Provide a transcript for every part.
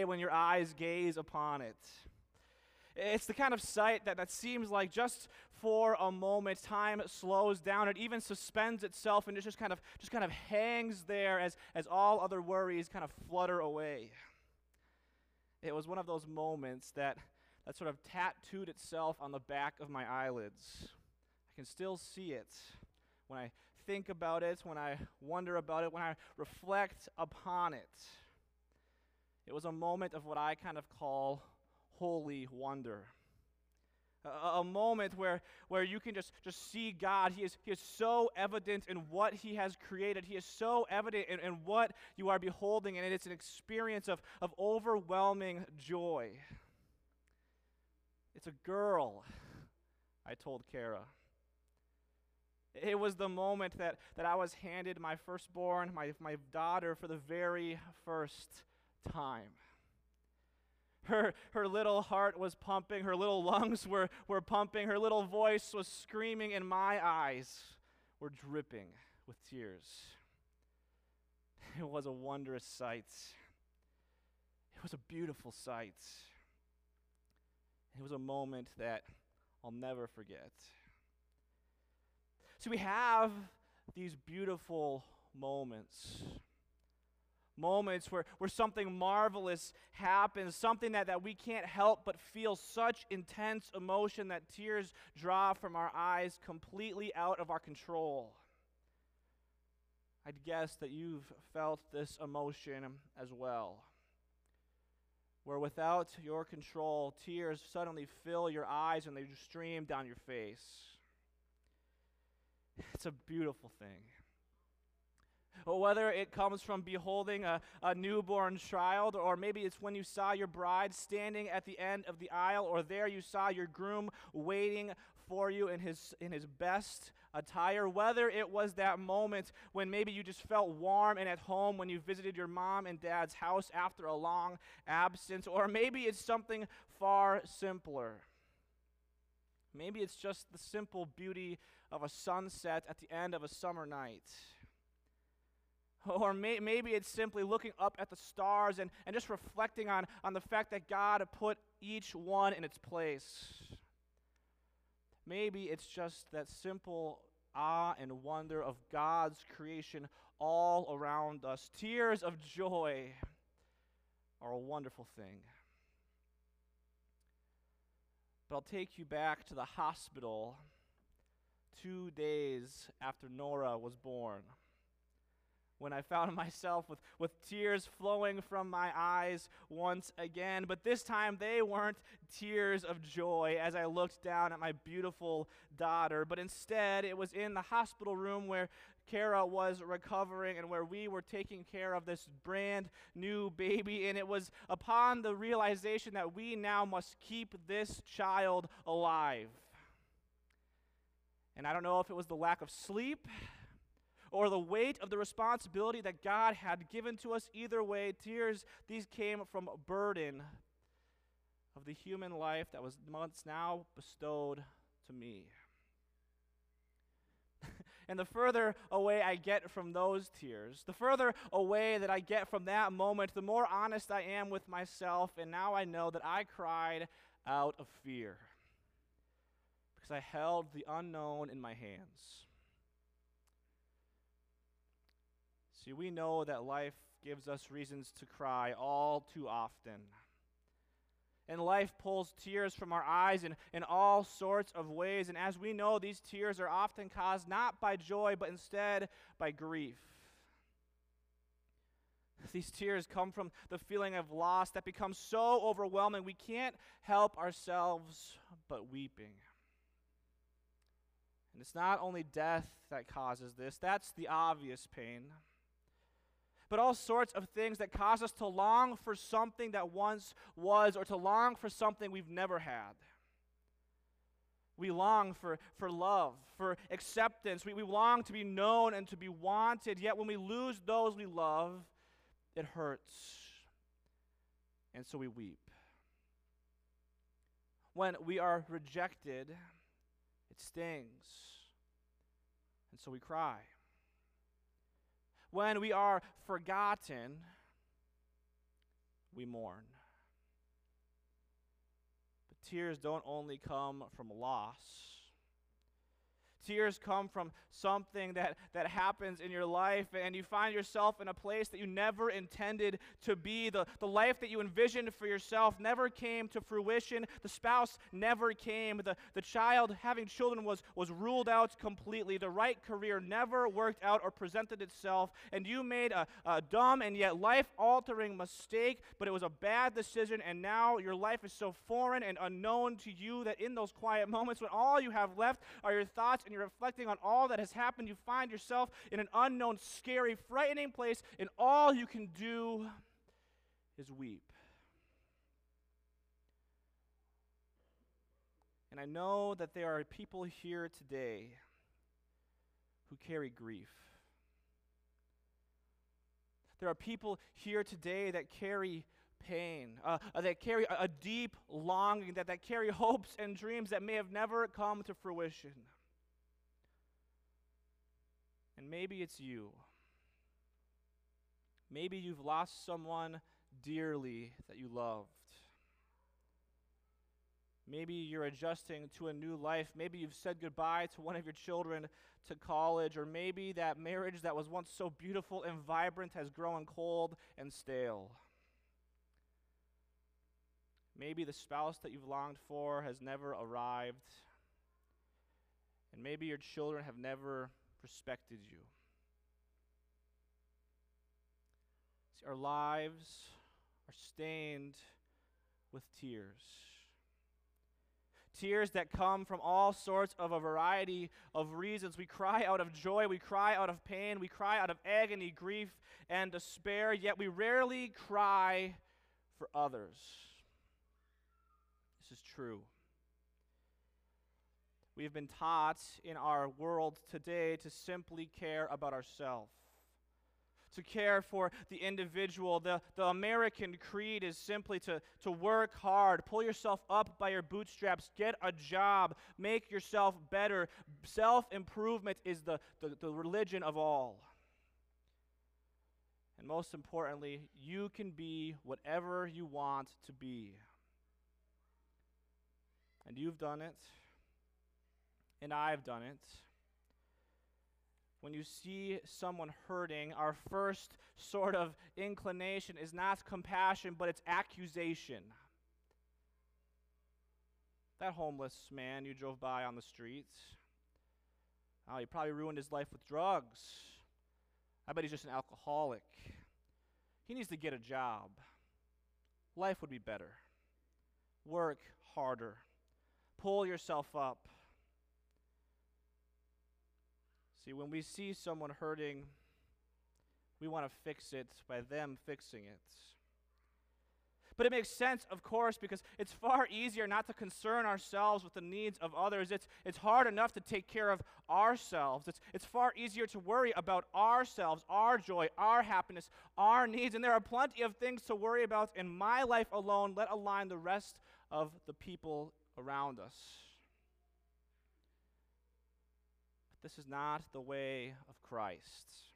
away when your eyes gaze upon it. It's the kind of sight that, that seems like just for a moment time slows down. It even suspends itself and it just kind of just kind of hangs there as, as all other worries kind of flutter away. It was one of those moments that, that sort of tattooed itself on the back of my eyelids. I can still see it when I think about it, when I wonder about it, when I reflect upon it. It was a moment of what I kind of call holy wonder. A, a, moment where, where you can just, just see God. He is, he is so evident in what He has created. He is so evident in, in what you are beholding, and it's an experience of, of overwhelming joy. It's a girl, I told Kara. It was the moment that, that I was handed my firstborn, my, my daughter, for the very first time. Her, her little heart was pumping, her little lungs were, were pumping, her little voice was screaming, and my eyes were dripping with tears. It was a wondrous sight. It was a beautiful sight. It was a moment that I'll never forget. So we have these beautiful moments. Moments where, where something marvelous happens, something that, that we can't help but feel such intense emotion that tears draw from our eyes completely out of our control. I'd guess that you've felt this emotion as well. Where without your control, tears suddenly fill your eyes and they stream down your face. It's a beautiful thing. Whether it comes from beholding a, a newborn child, or maybe it's when you saw your bride standing at the end of the aisle, or there you saw your groom waiting for you in his, in his best attire. Whether it was that moment when maybe you just felt warm and at home when you visited your mom and dad's house after a long absence, or maybe it's something far simpler. Maybe it's just the simple beauty of a sunset at the end of a summer night. Or may, maybe it's simply looking up at the stars and, and just reflecting on, on the fact that God put each one in its place. Maybe it's just that simple awe and wonder of God's creation all around us. Tears of joy are a wonderful thing. But I'll take you back to the hospital two days after Nora was born. When I found myself with, with tears flowing from my eyes once again, but this time they weren't tears of joy as I looked down at my beautiful daughter, but instead it was in the hospital room where Kara was recovering and where we were taking care of this brand new baby. And it was upon the realization that we now must keep this child alive. And I don't know if it was the lack of sleep or the weight of the responsibility that God had given to us. Either way, tears, these came from a burden of the human life that was once now bestowed to me. and the further away I get from those tears, the further away that I get from that moment, the more honest I am with myself. And now I know that I cried out of fear because I held the unknown in my hands. See, we know that life gives us reasons to cry all too often. And life pulls tears from our eyes in, in all sorts of ways. And as we know, these tears are often caused not by joy, but instead by grief. These tears come from the feeling of loss that becomes so overwhelming we can't help ourselves but weeping. And it's not only death that causes this, that's the obvious pain, but all sorts of things that cause us to long for something that once was or to long for something we've never had. We long for, for love, for acceptance. We, we long to be known and to be wanted. Yet when we lose those we love, it hurts. And so we weep. When we are rejected, it stings. And so we cry. When we are forgotten, we mourn. But tears don't only come from loss Tears come from something that, that happens in your life, and you find yourself in a place that you never intended to be. The, the life that you envisioned for yourself never came to fruition. The spouse never came. The, the child having children was, was ruled out completely. The right career never worked out or presented itself, and you made a, a dumb and yet life altering mistake, but it was a bad decision, and now your life is so foreign and unknown to you that in those quiet moments when all you have left are your thoughts and you're reflecting on all that has happened, you find yourself in an unknown, scary, frightening place, and all you can do is weep. And I know that there are people here today who carry grief. There are people here today that carry pain, uh, uh, that carry a, a deep longing, that, that carry hopes and dreams that may have never come to fruition. And maybe it's you. Maybe you've lost someone dearly that you loved. Maybe you're adjusting to a new life. Maybe you've said goodbye to one of your children to college, or maybe that marriage that was once so beautiful and vibrant has grown cold and stale. Maybe the spouse that you've longed for has never arrived. And maybe your children have never respected you. See, our lives are stained with tears. Tears that come from all sorts of a variety of reasons. We cry out of joy, we cry out of pain, we cry out of agony, grief, and despair, yet we rarely cry for others. This is true. We have been taught in our world today to simply care about ourselves, to care for the individual. The, the American creed is simply to, to work hard, pull yourself up by your bootstraps, get a job, make yourself better. Self improvement is the, the, the religion of all. And most importantly, you can be whatever you want to be. And you've done it and I've done it. When you see someone hurting, our first sort of inclination is not compassion, but it's accusation. That homeless man you drove by on the streets, oh, he probably ruined his life with drugs. I bet he's just an alcoholic. He needs to get a job. Life would be better. Work harder. Pull yourself up. See, when we see someone hurting, we want to fix it by them fixing it. But it makes sense, of course, because it's far easier not to concern ourselves with the needs of others. It's, it's hard enough to take care of ourselves. It's, it's far easier to worry about ourselves, our joy, our happiness, our needs. And there are plenty of things to worry about in my life alone, let alone the rest of the people around us. This is not the way of Christ.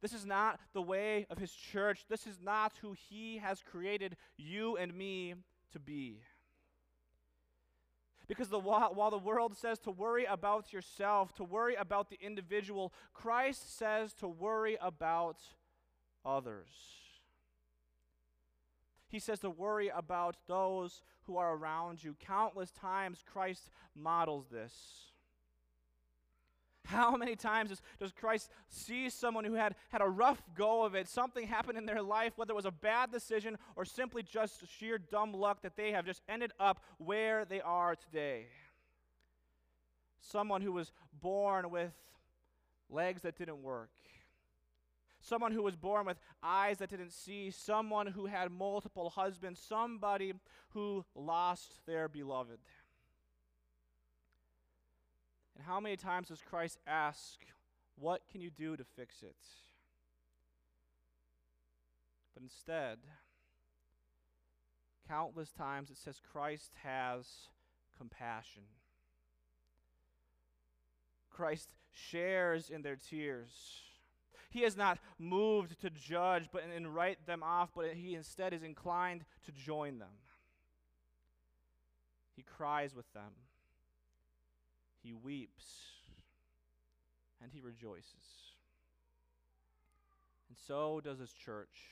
This is not the way of his church. This is not who he has created you and me to be. Because the, while the world says to worry about yourself, to worry about the individual, Christ says to worry about others. He says to worry about those who are around you. Countless times, Christ models this. How many times does, does Christ see someone who had, had a rough go of it, something happened in their life, whether it was a bad decision or simply just sheer dumb luck that they have just ended up where they are today? Someone who was born with legs that didn't work, someone who was born with eyes that didn't see, someone who had multiple husbands, somebody who lost their beloved. And how many times does Christ ask, What can you do to fix it? But instead, countless times it says Christ has compassion. Christ shares in their tears. He is not moved to judge but and write them off, but he instead is inclined to join them. He cries with them. He weeps and he rejoices. And so does his church.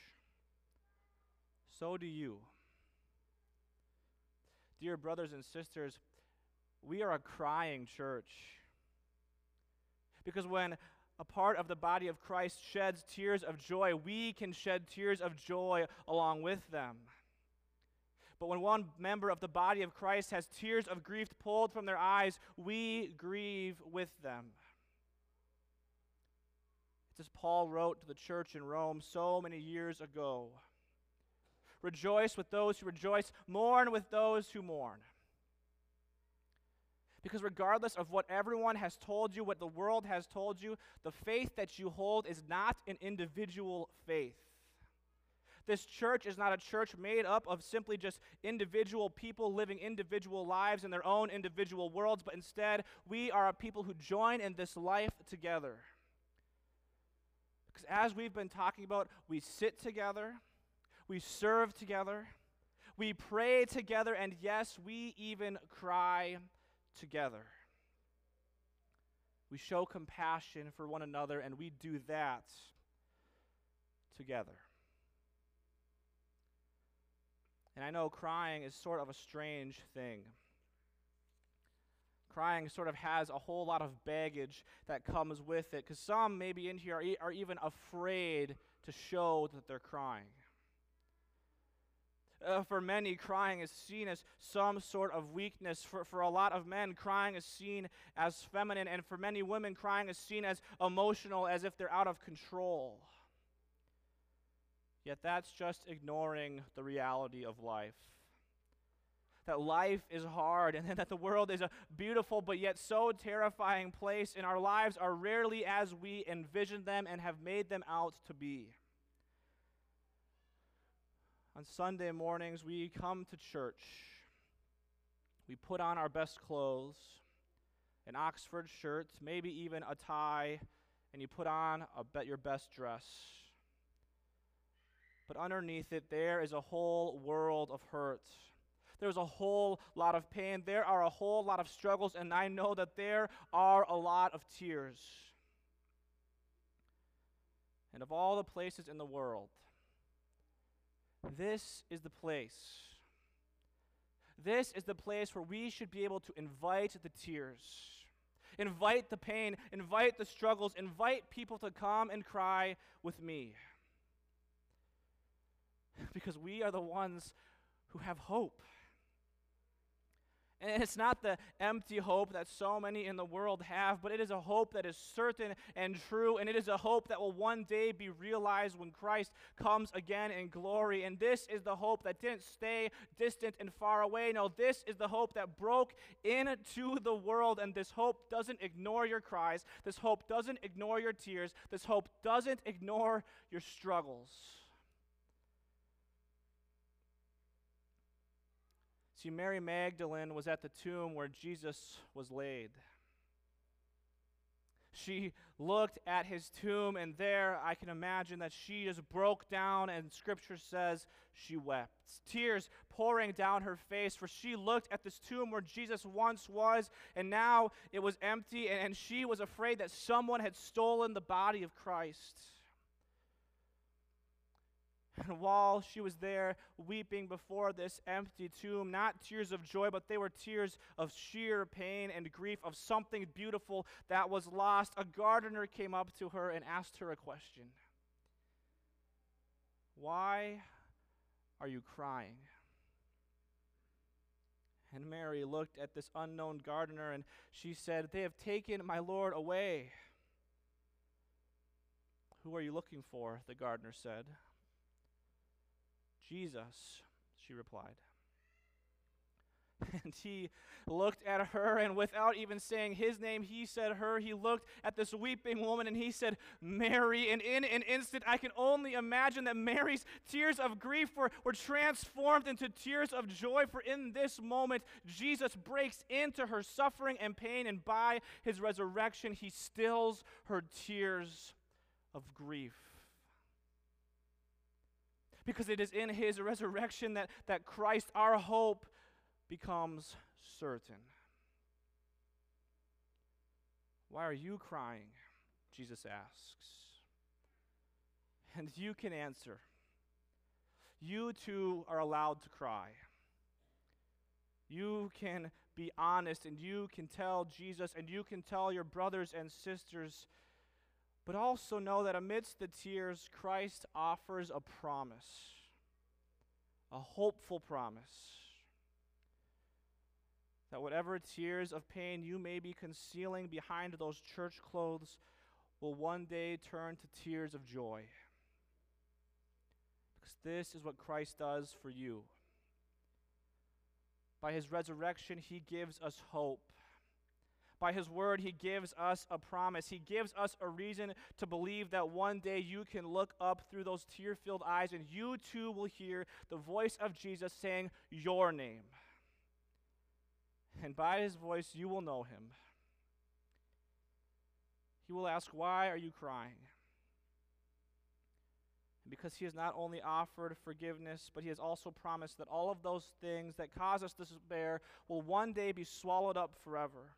So do you. Dear brothers and sisters, we are a crying church. Because when a part of the body of Christ sheds tears of joy, we can shed tears of joy along with them. But when one member of the body of Christ has tears of grief pulled from their eyes, we grieve with them. It's as Paul wrote to the church in Rome so many years ago Rejoice with those who rejoice, mourn with those who mourn. Because regardless of what everyone has told you, what the world has told you, the faith that you hold is not an individual faith. This church is not a church made up of simply just individual people living individual lives in their own individual worlds, but instead, we are a people who join in this life together. Because as we've been talking about, we sit together, we serve together, we pray together, and yes, we even cry together. We show compassion for one another, and we do that together. And I know crying is sort of a strange thing. Crying sort of has a whole lot of baggage that comes with it, because some maybe in here are, e- are even afraid to show that they're crying. Uh, for many, crying is seen as some sort of weakness. For, for a lot of men, crying is seen as feminine. And for many women, crying is seen as emotional, as if they're out of control. Yet that's just ignoring the reality of life. That life is hard and that the world is a beautiful but yet so terrifying place, and our lives are rarely as we envision them and have made them out to be. On Sunday mornings, we come to church. We put on our best clothes, an Oxford shirt, maybe even a tie, and you put on a your best dress. But underneath it, there is a whole world of hurt. There's a whole lot of pain. There are a whole lot of struggles, and I know that there are a lot of tears. And of all the places in the world, this is the place. This is the place where we should be able to invite the tears, invite the pain, invite the struggles, invite people to come and cry with me. Because we are the ones who have hope. And it's not the empty hope that so many in the world have, but it is a hope that is certain and true, and it is a hope that will one day be realized when Christ comes again in glory. And this is the hope that didn't stay distant and far away. No, this is the hope that broke into the world, and this hope doesn't ignore your cries. This hope doesn't ignore your tears. This hope doesn't ignore your struggles. See, Mary Magdalene was at the tomb where Jesus was laid. She looked at his tomb, and there I can imagine that she just broke down, and scripture says she wept. Tears pouring down her face, for she looked at this tomb where Jesus once was, and now it was empty, and, and she was afraid that someone had stolen the body of Christ. And while she was there weeping before this empty tomb, not tears of joy, but they were tears of sheer pain and grief of something beautiful that was lost, a gardener came up to her and asked her a question Why are you crying? And Mary looked at this unknown gardener and she said, They have taken my Lord away. Who are you looking for? The gardener said. Jesus, she replied. And he looked at her, and without even saying his name, he said her. He looked at this weeping woman, and he said, Mary. And in an instant, I can only imagine that Mary's tears of grief were, were transformed into tears of joy. For in this moment, Jesus breaks into her suffering and pain, and by his resurrection, he stills her tears of grief. Because it is in his resurrection that, that Christ, our hope, becomes certain. Why are you crying? Jesus asks. And you can answer. You too are allowed to cry. You can be honest and you can tell Jesus and you can tell your brothers and sisters. But also know that amidst the tears, Christ offers a promise, a hopeful promise. That whatever tears of pain you may be concealing behind those church clothes will one day turn to tears of joy. Because this is what Christ does for you. By his resurrection, he gives us hope. By his word, he gives us a promise. He gives us a reason to believe that one day you can look up through those tear filled eyes and you too will hear the voice of Jesus saying, Your name. And by his voice, you will know him. He will ask, Why are you crying? Because he has not only offered forgiveness, but he has also promised that all of those things that cause us despair will one day be swallowed up forever.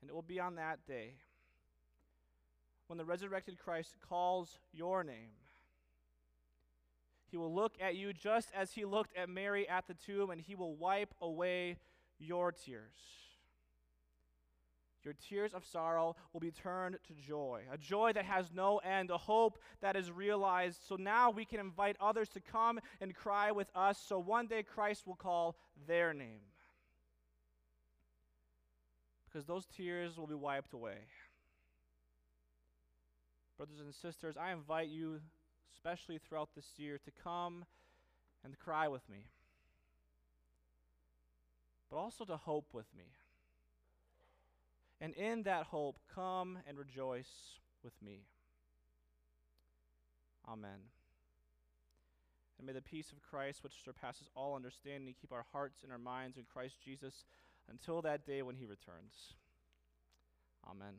And it will be on that day when the resurrected Christ calls your name. He will look at you just as he looked at Mary at the tomb, and he will wipe away your tears. Your tears of sorrow will be turned to joy, a joy that has no end, a hope that is realized. So now we can invite others to come and cry with us, so one day Christ will call their name. Because those tears will be wiped away. Brothers and sisters, I invite you, especially throughout this year, to come and cry with me, but also to hope with me. And in that hope, come and rejoice with me. Amen. And may the peace of Christ, which surpasses all understanding, keep our hearts and our minds in Christ Jesus until that day when he returns. Amen.